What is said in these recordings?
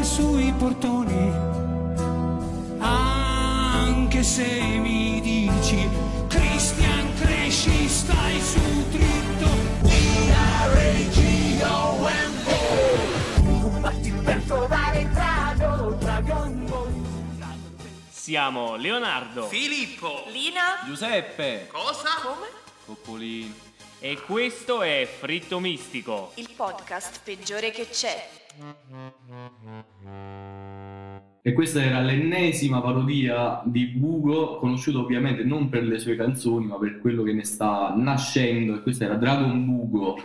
nome sui portoni, anche se mi dici Christian cresci, stai su dritto. We are AGOMO. Combatti per trovare il drago, Dragon Ball. Siamo Leonardo Filippo. Lina? Giuseppe! Cosa? Come? Coccolino. e questo è Fritto Mistico. Il podcast peggiore che c'è. E questa era l'ennesima parodia di Bugo, conosciuto ovviamente non per le sue canzoni, ma per quello che ne sta nascendo. E questo era Dragon Bugo.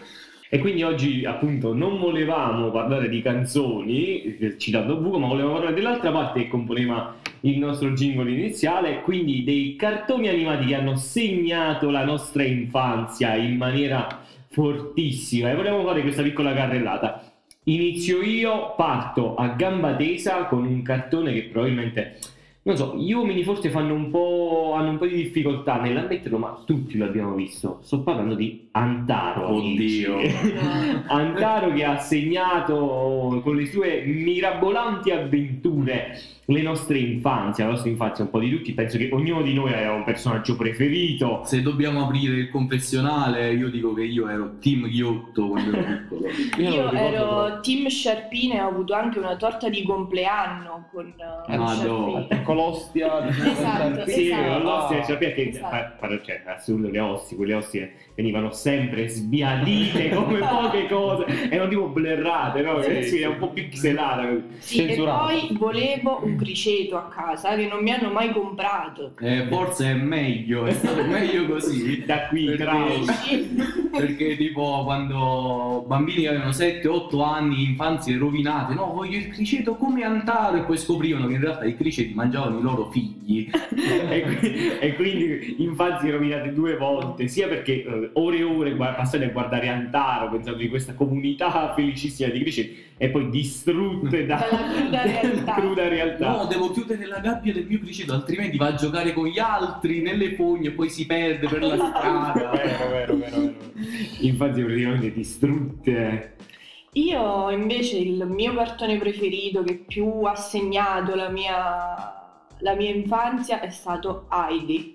E quindi oggi appunto non volevamo parlare di canzoni, eh, citando Bugo, ma volevamo parlare dell'altra parte che componeva il nostro jingle iniziale, quindi dei cartoni animati che hanno segnato la nostra infanzia in maniera fortissima. E volevamo fare questa piccola carrellata. Inizio io, parto a gamba tesa con un cartone che probabilmente, non so, gli uomini forse fanno un po', hanno un po' di difficoltà nell'ammetterlo, ma tutti lo abbiamo visto. Sto parlando di Antaro. Oddio. Antaro che ha segnato con le sue mirabolanti avventure le nostre infanzie, la nostra infanzia un po' di tutti. Penso che ognuno di noi aveva un personaggio preferito. Se dobbiamo aprire il confessionale, io dico che io ero team Ghiotto quando ero piccolo. Io Io, ero proprio. team Sciarpine e ho avuto anche una torta di compleanno con Eh, Sciarpine. Madonna. con l'ostia Esatto, Sì, esatto. l'ostia, cioè, perché Esatto. cioè, è assurdo le ostie, quelle ostie venivano sempre sbiadite come poche cose, erano tipo blerrate, no? Sì, Eh, sì, sì. è un po' pixelata. Sì, e poi volevo un criceto a casa che non mi hanno mai comprato. Eh, forse è meglio, è stato meglio così. Da qui, Perché- bravo. Perché tipo quando bambini che avevano 7-8 anni, infanzie rovinate, no, voglio il criceto come Antaro e poi scoprivano che in realtà i criceti mangiavano i loro figli. e, qui- e quindi infanzie rovinate due volte, sia perché eh, ore e ore passate a guardare Antaro pensando di questa comunità felicissima di criceti e poi distrutte da, Dalla cruda realtà. cruda realtà. No, devo chiudere la gabbia del mio criceto, altrimenti va a giocare con gli altri nelle fogne e poi si perde per la strada. vero, vero, vero, vero. Infanzie praticamente distrutte. Io invece il mio cartone preferito che più ha segnato la mia, la mia infanzia è stato Heidi.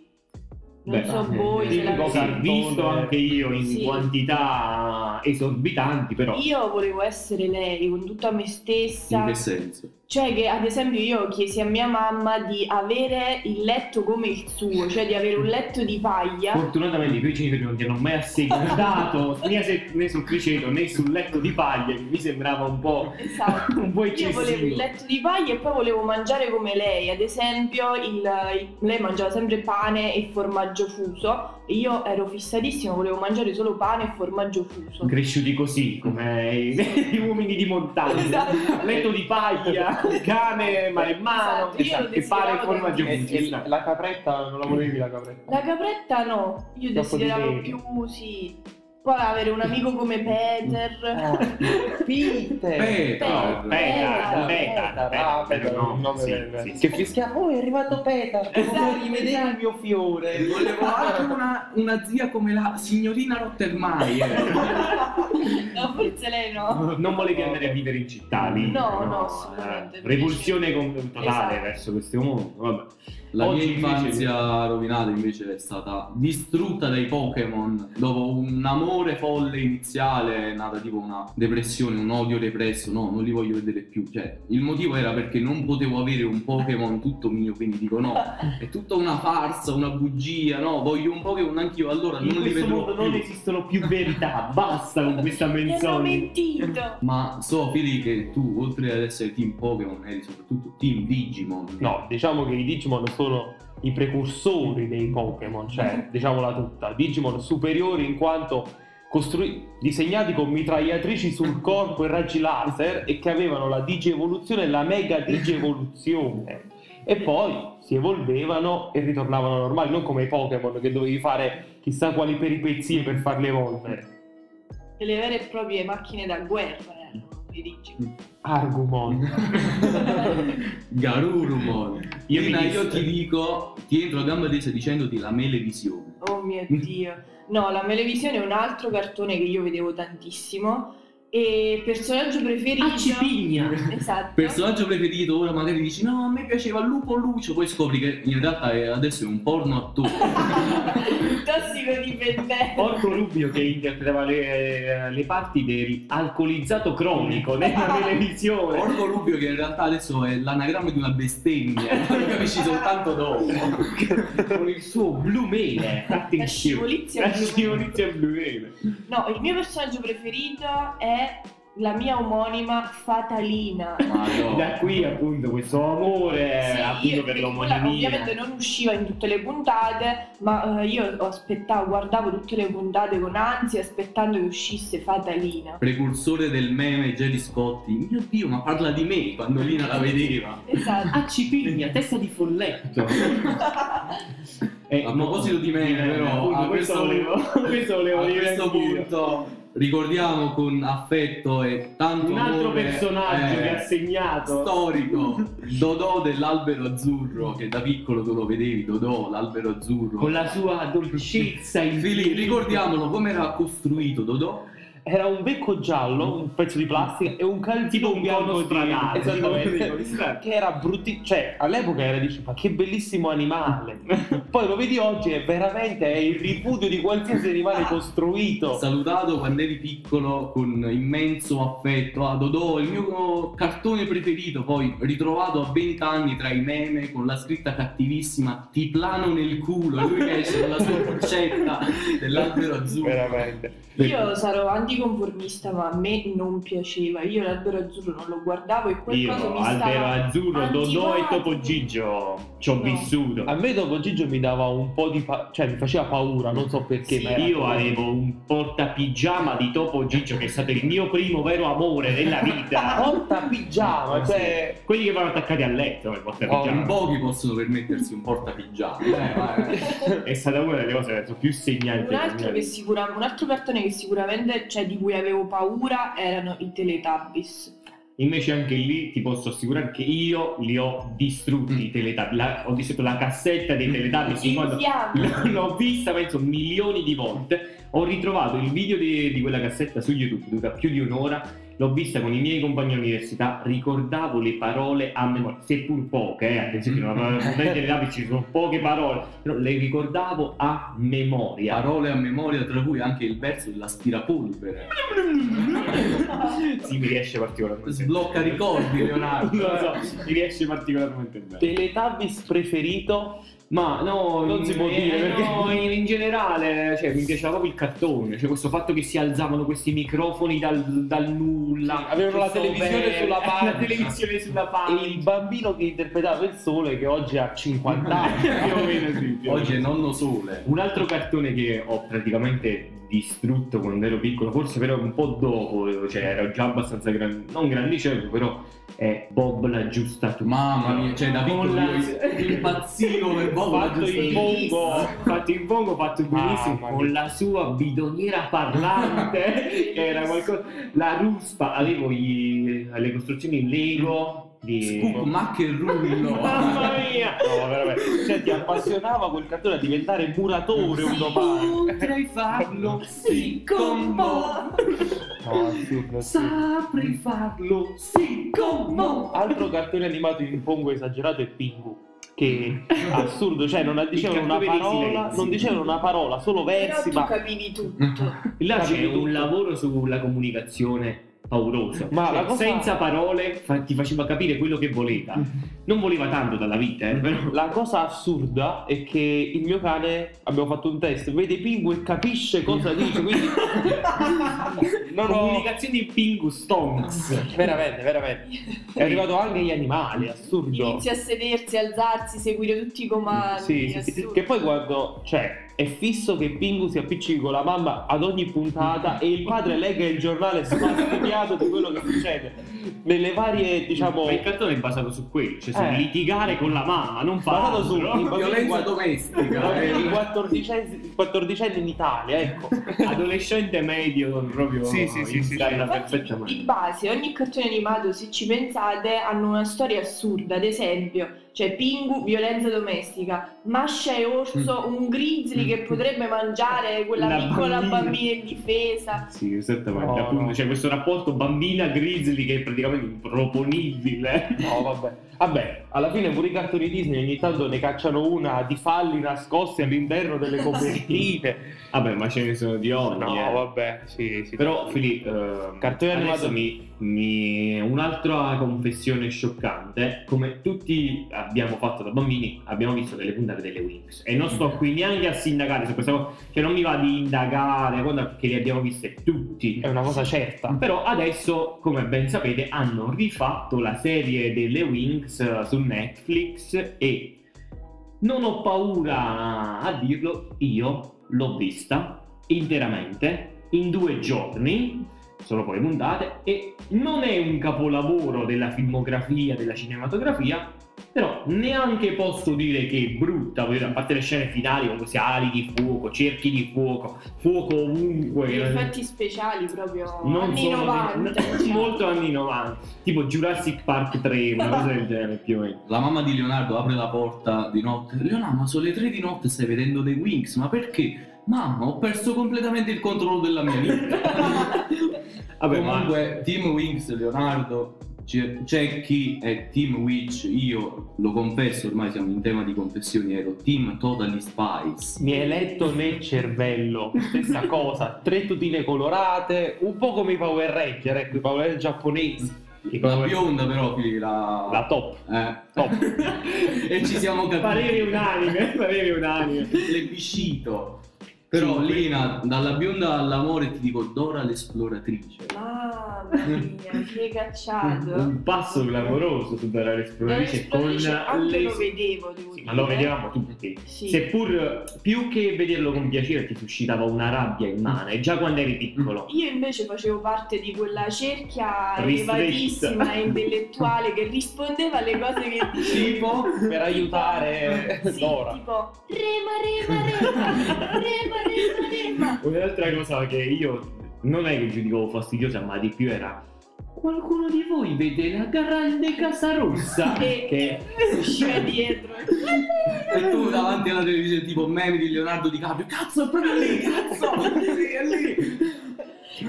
Non Beh, so eh, voi se l'avete visto anche io in Sì. quantità esorbitanti, però. Io volevo essere lei con tutta me In stessa. che senso? Cioè che ad esempio io chiesi a mia mamma di avere il letto come il suo, cioè di avere un letto di paglia. Fortunatamente i tuoi genitori non ti hanno mai assegnato né, né sul criceto né sul letto di paglia, che mi sembrava un po', Esatto. un po' Io eccessivo. volevo il letto di paglia e poi volevo mangiare come lei, ad esempio il- il- lei mangiava sempre pane e formaggio fuso io ero fissatissimo, volevo mangiare solo pane e formaggio fuso. Cresciuti così, come i, gli uomini di montagna. Esatto. Letto di paglia, cane, maremmano, Esatto, lo che pare desideravo formaggio E, fuso. e la capretta, non la volevi la capretta? La capretta no, io Troppo di desideravo più, sì. Poi avere un amico come Peter. Peter! Peter. Peter, Peter, Peter, ah, Peter, Peter, no, il nome sì, del- sì, sì. Che fischiava, oh è arrivato Peter, Esatto, voglio rivedere esatto. il mio fiore. Volevo anche una, una zia come la signorina Rottermeier. No, forse lei no. Non volevi andare a vivere in città lì? No, no, assolutamente. eh, Repulsione con- totale Esatto. verso questo mondo. Vabbè. La Oggi mia invece- infanzia rovinata invece è stata distrutta dai Pokémon. Dopo un amore folle iniziale è nata tipo una depressione, un odio represso. No, non li voglio vedere più. Cioè, il motivo era perché non potevo avere un Pokémon tutto mio, quindi dico no, è tutta una farsa, una bugia, no, voglio un Pokémon anch'io, allora In non li questo vedrò mondo più. non esistono più verità, basta con questa menzogna. mentito. Ma so, Fili, che tu, oltre ad essere team Pokémon, eri soprattutto team Digimon. No, diciamo che i Digimon sono i precursori dei Pokémon, cioè, diciamola tutta, Digimon superiori in quanto costrui- disegnati con mitragliatrici sul corpo e raggi laser e che avevano la digievoluzione e la mega digievoluzione. E poi si evolvevano e ritornavano normali, non come i Pokémon che dovevi fare chissà quali peripezie per farli evolvere. Delle vere e proprie macchine da guerra erano i Digimon. Argumon. Garurumon. Io Lina, io ti dico, ti entro a gamba tesa dicendoti la melevisione. Oh mio dio. No, la Melevisione è un altro cartone che io vedevo tantissimo E personaggio preferito? Ah, Cipigna! Esatto. Personaggio preferito, ora magari dici no, a me piaceva Lupo Lucio, poi scopri che in realtà è- adesso è un porno attore. Tossico dipendente. Porco Rubio che interpretava le, le parti dell'alcolizzato cronico nella televisione. Porco Rubio che in realtà adesso è l'anagramma di una bestemmia, lo capisci soltanto dopo. con il suo Blue Mele. La Attenzione. scivolizia La blu. scivolizia Mele. No, il mio personaggio preferito è la mia omonima Fatalina. Madonna. Da qui appunto questo amore Sì, appunto io- per l'omonimia. Ovviamente non usciva in tutte le puntate, ma eh, io aspettavo, guardavo tutte le puntate con ansia aspettando che uscisse Fatalina. Precursore del meme Jerry Scotti. Mio Dio, ma parla di me quando Lina la vedeva. Esatto. Ah, Cipigna, testa di folletto. Eh, A proposito di me, però, appunto, a questo questo- volevo, questo volevo A dire questo anch'io. punto ricordiamo con affetto e tanto Un altro amore, personaggio eh, che ha segnato. storico Dodò dell'albero azzurro che da piccolo tu lo vedevi Dodò l'albero azzurro. Con la sua dolcezza Fili, ricordiamolo come era costruito Dodò Era un becco giallo, un pezzo di plastica e un calzino tipo un bianco di- stradale. Esattamente. che era brutti, cioè all'epoca era dici ma che bellissimo animale. Poi lo vedi oggi è veramente è il ripudio di qualsiasi animale costruito. salutato quando eri piccolo con immenso affetto a Dodò il mio cartone preferito poi ritrovato a 20 anni tra i meme con la scritta cattivissima ti plano nel culo e lui che esce con la sua boccetta dell'albero azzurro Veramente. Io sarò anticonformista, ma a me non piaceva. Io l'albero azzurro non lo guardavo e qualcosa Io, mi stava Albero Azzurro, Dodò e. Topo Gigio ci ho No. vissuto. A me dopo Gigio mi dava un po' di pa- cioè mi faceva paura, non so perché, Sì, Io come- avevo un portapigiama di Topo Gigio che è stato il mio primo vero amore nella vita. porta pigiama, cioè Quelli che vanno attaccati al letto il Oh, portapigiama. in pochi possono permettersi un portapigiama eh. È stata una delle cose penso, più segnanti. Un altro, che sicura- un altro cartone che sicuramente, cioè, di cui avevo paura erano i Teletubbies. Invece anche lì ti posso assicurare che io li ho distrutti i Teletubbies. La- ho distrutto la cassetta dei Teletubbies in Insieme. l'ho vista penso milioni di volte. Ho ritrovato il video di, di quella cassetta su YouTube, dura più di un'ora. L'ho vista con i miei compagni all'università, ricordavo le parole a memoria, seppur poche, eh, attenzione, non dai Teletubbies ci sono poche parole, però le ricordavo a memoria. parole a memoria tra cui anche il verso dell'aspirapolvere sì, mi riesce particolarmente bene. sblocca ricordi Leonardo Lo so, mi riesce particolarmente bene. Teletubbies preferito Ma no, Non si può eh, dire, perché- no, in, in generale, cioè, mi piaceva proprio il cartone, cioè questo fatto che si alzavano questi microfoni dal, dal nulla. Sì, avevano la televisione vero- sulla pancia. La televisione sulla e il pancia. bambino che interpretava il sole che oggi ha 50 anni. Più o meno sì, più oggi è nonno sole Un altro cartone che ho praticamente distrutto quando ero piccolo, forse però un po' dopo, cioè ero già abbastanza grande, non grandicello, però è Bob la giusta tu. mamma mia cioè da piccolo la- io impazzivo per Bob la fatto giusta il bongo, fatto il bongo fatto benissimo Mamma con la sua bidoniera parlante che era qualcosa la ruspa avevo i- le costruzioni in Lego di Scoop, Mac e Rullo mamma mia. No, veramente. Cioè, ti appassionava quel cartone a diventare muratore un domani. potrei farlo sì con Bob. No, assurdo, saprei farlo sì con Bob. Altro cartone animato in pongo esagerato è Pingu. Che assurdo, cioè non dicevano una parola, non dicevano una parola, solo Però versi, tu ma capivi tutto. là c'è un lavoro sulla comunicazione pauroso Ma Cioè, cosa- senza parole fa- ti faceva capire quello che voleva non voleva tanto dalla vita eh, però La cosa assurda è che il mio cane, abbiamo fatto un test, vede Pingu e capisce cosa dice, quindi non ho... comunicazioni Pingu Stonks Veramente, veramente. È arrivato anche gli animali, assurdo. Inizia a sedersi, alzarsi, seguire tutti i comandi. Sì, sì. Che poi quando, cioè, è fisso che Pingu si appiccichi con la mamma ad ogni puntata e il padre legga il giornale sfastidiato di quello che succede nelle varie, diciamo, Ma il cartone è basato su quello, cioè su Eh. litigare con la mamma, non fa basato su violenza domestica i eh. 14 14 in Italia, ecco. adolescente medio proprio Sì, sì, sì, sì, sì. Di base ogni cartone animato, se ci pensate, hanno una storia assurda. Ad esempio, Cioè Pingu, violenza domestica, Mascia e Orso, un grizzly che potrebbe mangiare quella La piccola bambina. bambina indifesa. Sì, esattamente. No, appunto, no. c'è questo rapporto bambina-grizzly che è praticamente improponibile. No, vabbè. Vabbè, alla fine pure i cartoni Disney ogni tanto ne cacciano una di falli nascosti all'interno delle copertine. Vabbè, ma ce ne sono di ogni. no, eh. vabbè, sì, sì. Però, Fili, eh, Cartone adesso animato- mi, mi- un'altra confessione scioccante. Come tutti abbiamo fatto da bambini, abbiamo visto delle puntate delle Wings. E non sto qui neanche a sindacare su questa cosa, che non mi va di indagare, perché le abbiamo viste tutti. È una cosa certa. Però adesso, come ben sapete, hanno rifatto la serie delle Wings eh, su Netflix e non ho paura a dirlo, io l'ho vista interamente in due giorni, sono poi puntate, e non è un capolavoro della filmografia, della cinematografia, però neanche posso dire che è brutta, a parte le scene finali con questi ali di fuoco, cerchi di fuoco, fuoco ovunque. Gli effetti speciali proprio Non anni sono 90. di- diciamo. molto anni 90, tipo Jurassic Park 3, una cosa del genere più o meno. La mamma di Leonardo apre la porta di notte. Leonardo, ma sono le 3 di notte stai vedendo dei Wings, ma perché? Mamma, ho perso completamente il controllo della mia vita. Vabbè, ma Comunque, Team Wings, Leonardo, c'è chi è Team Witch, io lo confesso, ormai siamo in tema di confessioni, ero Team Totally Spice. Mi hai letto nel cervello, stessa cosa, tre tutine colorate, un po' come i Power Ranger, ecco, i Power Ranger giapponesi. La bionda però, figli, la... La top. Eh. Top. e ci siamo capiti. pareri unanime, pareri unanime. Plebiscito. Però Sì, Lina, dalla bionda all'amore ti dico Dora l'esploratrice. Mamma mia, che cacciato. Un passo clamoroso su Dora l'esploratrice con L'esploratrice anche le... lo vedevo, devo Sì, dire. ma lo vedevamo tutti. Sì. Seppur più che vederlo con piacere ti suscitava una rabbia immane, già quando eri piccolo. Io invece facevo parte di quella cerchia elevatissima e intellettuale che rispondeva alle cose che dicevo. Tipo, Per aiutare Sì, Dora. tipo rema, rema, rema, rema. Un'altra cosa che io non è che giudicavo fastidiosa, ma di più era qualcuno di voi vede la grande casa rossa? E che usciva dietro. e tu davanti alla televisione tipo meme di Leonardo DiCaprio, cazzo è proprio lì, cazzo, è lì, è lì.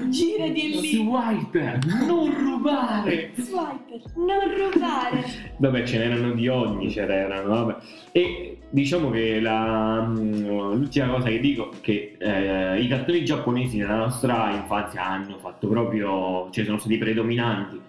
Girati lì. Swiper, non rubare. Swiper, non rubare. Vabbè, ce n'erano di ogni, ce n'erano, vabbè. E diciamo che la, mm, l'ultima cosa che dico è che eh, i cartoni giapponesi nella nostra infanzia hanno fatto proprio, cioè sono stati predominanti.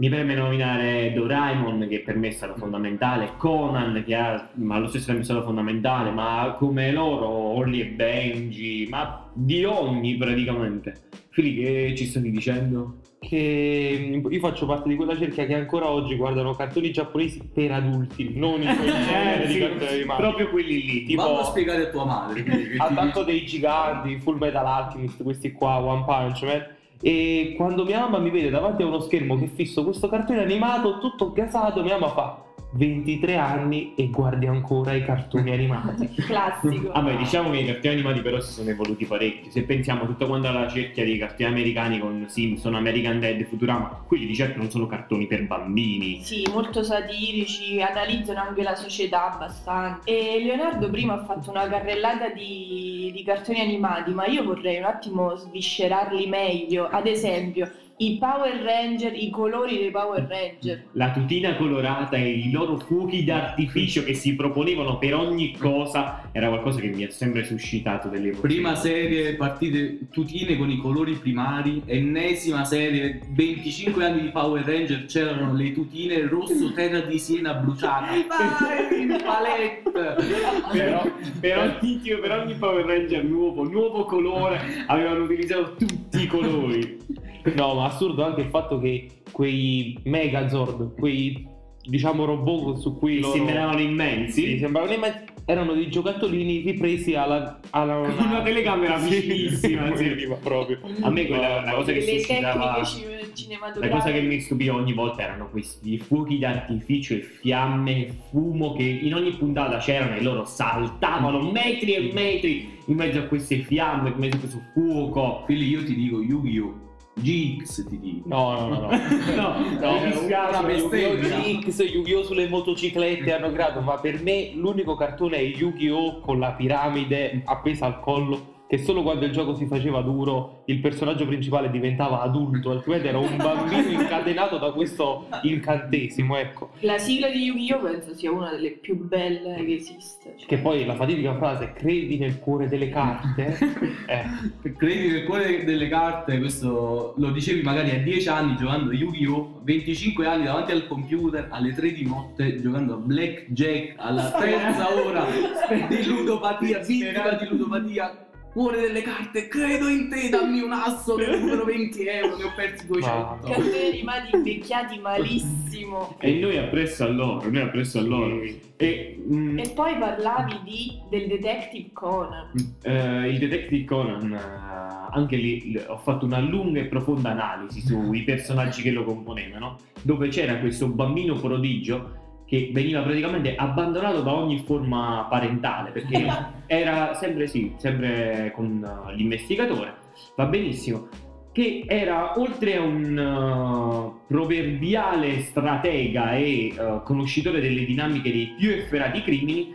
Mi preme nominare Doraemon che per me è stato fondamentale, Conan che ha, ma allo stesso tempo è stato fondamentale, ma come loro, Holly e Benji, ma di ogni praticamente. Fili, che ci stavi dicendo? Che io faccio parte di quella cerchia che ancora oggi guardano cartoni giapponesi per adulti, non in quel genere di sì, cartoni animati. proprio quelli lì. Tipo- Vallo a spiegare a tua madre. Attacco dei giganti, Full Metal Alchemist, questi qua, One Punch Man. E quando mia mamma mi vede davanti a uno schermo che fisso questo cartone animato tutto gasato, mia mamma fa 23 anni e guardi ancora i cartoni animati. Classico. Vabbè, diciamo che i cartoni animati però si sono evoluti parecchio. Se pensiamo tutto quanto alla cerchia dei cartoni americani con Simpson, American Dad, Futurama, quelli di certo non sono cartoni per bambini. Sì, molto satirici, analizzano anche la società abbastanza. E Leonardo prima ha fatto una carrellata di, di cartoni animati, ma io vorrei un attimo sviscerarli meglio. Ad esempio, i Power Ranger, i colori dei Power Ranger. La tutina colorata e i loro fuochi d'artificio che si proponevano per ogni cosa era qualcosa che mi ha sempre suscitato delle emozioni. Prima serie, partite tutine con i colori primari, ennesima serie, 25 anni di Power Ranger, c'erano le tutine rosso terra di Siena bruciata. Vai, in palette! Però per ogni, per ogni Power Ranger nuovo, nuovo colore, avevano utilizzato tutti i colori. No, ma assurdo anche il fatto che quei Megazord, quei diciamo robot su cui loro sembravano immensi. Sì, sembravano immensi, erano dei giocattolini ripresi alla, alla Con una telecamera vicinissima, sì. proprio. A me quella la cosa che le suscitava La cosa che mi stupiva ogni volta erano questi fuochi d'artificio e fiamme e fumo che in ogni puntata c'erano e loro saltavano metri e metri in mezzo a queste fiamme, in mezzo a questo fuoco. Fili, io ti dico Yu-Gi-Oh! GX ti dico. No, no, no. no. No, No, mi bestemmia. Yu-Gi-Oh! GX, Yu-Gi-Oh! sulle motociclette hanno creato, ma per me l'unico cartone è Yu-Gi-Oh! con la piramide appesa al collo, che solo quando il gioco si faceva duro il personaggio principale diventava adulto, altrimenti era un bambino incatenato da questo incantesimo, ecco. La sigla di Yu-Gi-Oh! penso sia una delle più belle che esiste. Cioè, Che poi la fatidica frase credi nel cuore delle carte, eh, Credi nel cuore delle carte, questo lo dicevi magari a 10 anni giocando a Yu-Gi-Oh! 25 anni davanti al computer alle 3 di notte giocando a Blackjack alla terza ora di ludopatia, vittima di ludopatia. Cuore delle carte, credo in te, dammi un asso che recupero 20 euro, ne ho persi 200. Madonna. cartoni animati invecchiati malissimo. E noi appresso a loro, noi appresso a loro. E mm, E poi parlavi di, del Detective Conan. eh, il Detective Conan, eh, anche lì ho fatto una lunga e profonda analisi sui personaggi che lo componevano, dove c'era questo bambino prodigio che veniva praticamente abbandonato da ogni forma parentale, perché era sempre sì, sempre con eh, l'investigatore, va benissimo, che era oltre a un eh, proverbiale stratega e eh, conoscitore delle dinamiche dei più efferati crimini,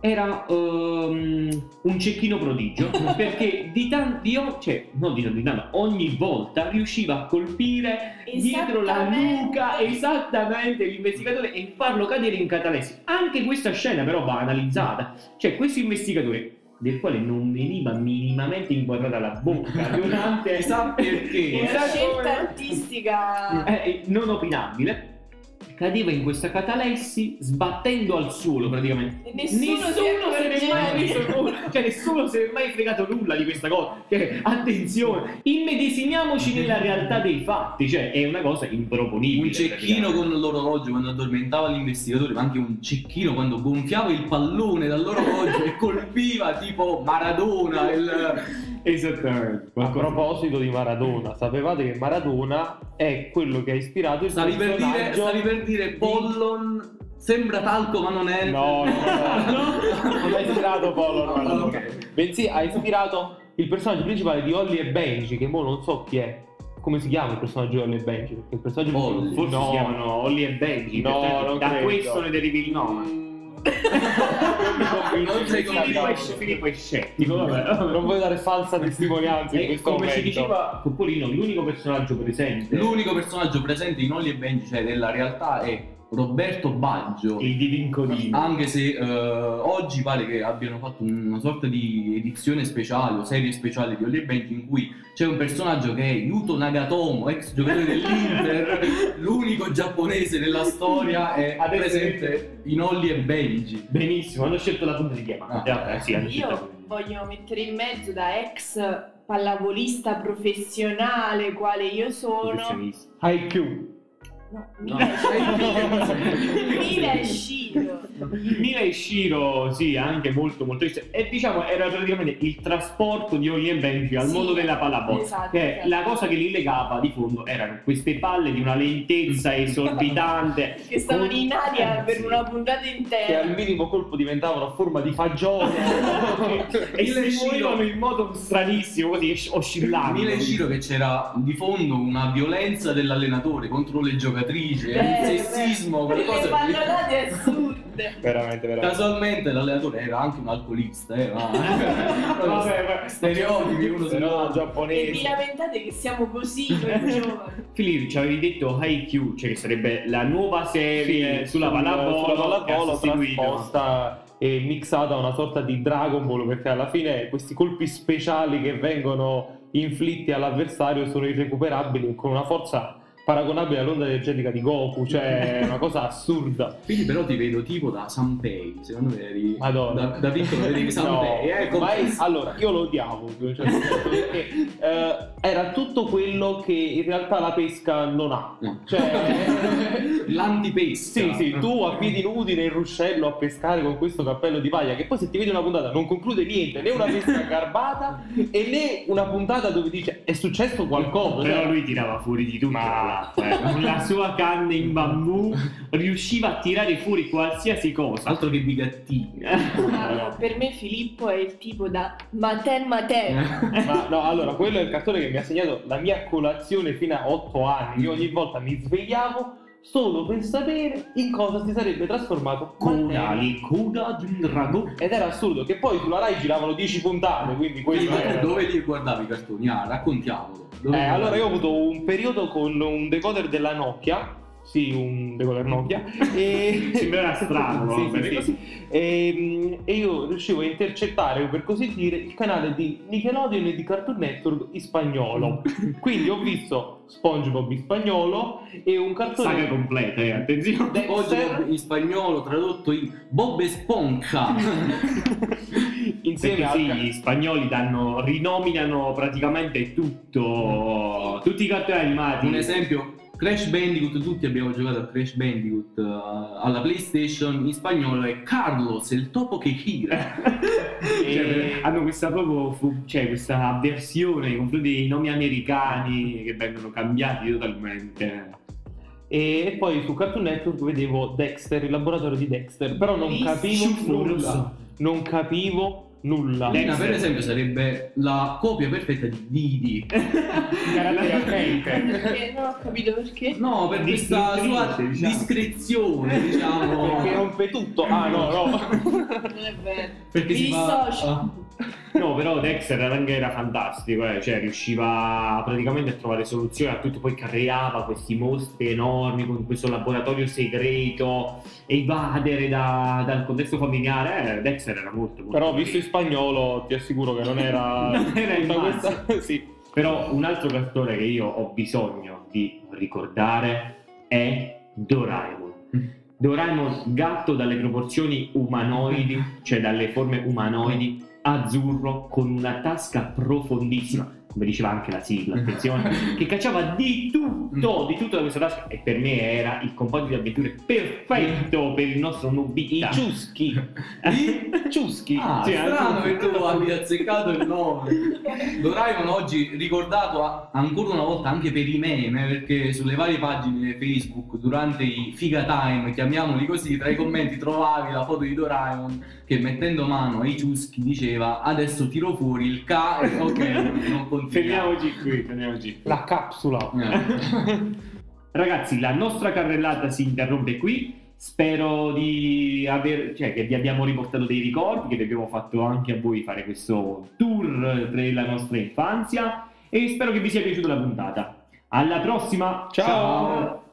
era ehm, un cecchino prodigio perché di tanti, cioè non di tanto, di tanto, ogni volta riusciva a colpire dietro la nuca esattamente l'investigatore e farlo cadere in catalessi. Anche questa scena però va analizzata, cioè questo investigatore del quale non veniva minimamente inquadrata la bocca durante Chissà perché. Una Esatto. scelta artistica. eh, non opinabile cadeva in questa catalessi sbattendo al suolo praticamente. E nessuno si è se ne è mai reso conto, cioè nessuno si è mai fregato nulla di questa cosa. Cioè, attenzione immedesimiamoci nella realtà dei fatti. Cioè è una cosa improponibile Un cecchino con l'orologio quando addormentava l'investigatore, ma anche un cecchino quando gonfiava il pallone dall'orologio e colpiva tipo Maradona. Il... esattamente A proposito di Maradona, sapevate che Maradona è quello che ha ispirato il Stavi per, dire, personaggio stavi per dire Pollon sembra talco ma non è. No, no, no, non ha ispirato Polo Maradona. Ok. Bensì ha ispirato il personaggio principale di Holly e Benji, che mo non so chi è. Come si chiama il personaggio di Holly e Benji? Perché il personaggio Holly. forse no, si chiamano Olly e Benji No, da credo. questo ne derivi il nome Non sei Filippo è, convinto. Filippo è scettico vabbè. Non voglio dare falsa testimonianza in questo come ci momento. diceva Coppolino, l'unico personaggio presente L'unico personaggio presente in Holly e Benji, cioè della realtà, è Roberto Baggio. il divincodino. Anche se eh, oggi pare che abbiano fatto una sorta di edizione speciale o serie speciale di Holly e Benji in cui c'è un personaggio che è Yuto Nagatomo, ex giocatore dell'Inter, l'unico giapponese nella storia è Adesso presente in Holly e Benji. Benissimo, hanno scelto la punta di diamante. Ah, Eh, sì, scelto Io di voglio mettere in mezzo da ex pallavolista professionale quale io sono. IQ. No, No. Mila e Shiro. Mila e Shiro, sì, anche molto molto e diciamo era praticamente il trasporto di Oli e Benji al Sì, mondo della pallavolo. esatto, che esatto. la cosa che li legava di fondo erano queste palle di una lentezza esorbitante Che stavano in aria Eh, per una puntata Che al intera. minimo colpo diventavano a forma di fagiolo. e Mila si muovevano in modo stranissimo, così osc- oscillando. Mila e Shiro che c'era di fondo una violenza dell'allenatore contro le giocatrici, un Beh, sessismo, beh, qualcosa Delle pallonate assurde. veramente, veramente. Casualmente l'allenatore era anche un alcolista, eh, ma... Vabbè, stereotipi uno Se no, sull'altro. E vi lamentate che siamo così. Filippo, ci avevi detto Haikyuu, cioè che sarebbe la nuova serie Sì, sulla sul- pallavolo, sulla che ha sostituito- trasposta e mixata a una sorta di Dragon Ball perché alla fine questi colpi speciali che vengono inflitti all'avversario sono irrecuperabili con una forza paragonabile all'onda energetica di Goku, cioè una cosa assurda. Quindi però ti vedo tipo da Sanpei, secondo me eri... Madonna. Da, da piccolo vedevi Sanpei, eh, ma è- allora io lo odiavo cioè, perché eh, era tutto quello che in realtà la pesca non ha. No. Cioè, L'antipesca. Sì, sì, tu a piedi nudi nel ruscello a pescare con questo cappello di paglia, che poi se ti vedi una puntata non conclude niente, né una pesca garbata e né una puntata dove dice è successo qualcosa. Però cioè- lui tirava fuori di tutto. Ma Esatto, eh, con la sua canna in bambù riusciva a tirare fuori qualsiasi cosa. Altro che bigattini. Ah, per me Filippo è il tipo da Maten Maten. Ma no, allora, quello è il cartone che mi ha segnato la mia colazione fino a 8 anni. Io ogni volta mi svegliavo solo per sapere in cosa si sarebbe trasformato Matteo. le coda di un drago. Ed era assurdo che poi sulla Rai giravano 10 puntate, quindi quello era... dove li guardavi i cartoni? Ah, raccontiamolo. Eh, allora io ho avuto un periodo con un decoder della Nokia, sì, un decoder Nokia, e... Sembrava strano, Sì, sì, sì. E, e io riuscivo a intercettare, per così dire, il canale di Nickelodeon e di Cartoon Network in spagnolo. Quindi ho visto SpongeBob in spagnolo e un Saga cartone completa, eh, attenzione. Dexter in spagnolo tradotto in Bob Esponja. insieme Perché al sì, gli spagnoli danno, rinominano praticamente tutto, tutti i cartoni animati. Un esempio, Crash Bandicoot, tutti abbiamo giocato a Crash Bandicoot eh, alla PlayStation, in spagnolo è Carlos, il topo che gira. Cioè, hanno questa proprio cioè, questa avversione nei confronti dei nomi americani che vengono cambiati totalmente. E poi su Cartoon Network vedevo Dexter, il laboratorio di Dexter, però non capivo nulla. Non capivo nulla. Lina, per esempio, sarebbe la copia perfetta di Didi. Perché non ho capito perché. No, per questa sua diciamo. discrezione, diciamo. Perché rompe tutto. Ah no, no. Non è vero. Perché Mi si fa- dissocio. ah. No, però Dexter anche era fantastico, eh, cioè riusciva praticamente a trovare soluzioni a tutto, poi creava questi mostri enormi con questo laboratorio segreto, evadere da- dal contesto familiare. Eh, Dexter era molto, molto Però visto in spagnolo ti assicuro che non era... Non era massimo. questa... sì. Però un altro cartone che io ho bisogno di ricordare è Doraemon. Doraemon, gatto dalle proporzioni umanoidi, cioè dalle forme umanoidi, azzurro, con una tasca profondissima, come diceva anche la sigla, attenzione, che cacciava di tutto, di tutto da questa tasca e per me era il compagno di avventure perfetto per il nostro I Nobita. ciuschi. I ciuschi. Ah, Sì, strano che tu abbia azzeccato il nome. Doraemon oggi ricordato a- ancora una volta anche per i meme, perché sulle varie pagine Facebook durante i figa time, chiamiamoli così, tra i commenti trovavi la foto di Doraemon che mettendo mano ai ciuschi diceva adesso tiro fuori il K e ok, non continuiamo. Fermiamoci qui, fermiamoci. La capsula. Ragazzi, la nostra carrellata si interrompe qui. Spero di aver, cioè, che vi abbiamo riportato dei ricordi, che vi abbiamo fatto anche a voi fare questo tour per la nostra infanzia. E spero che vi sia piaciuta la puntata. Alla prossima! Ciao.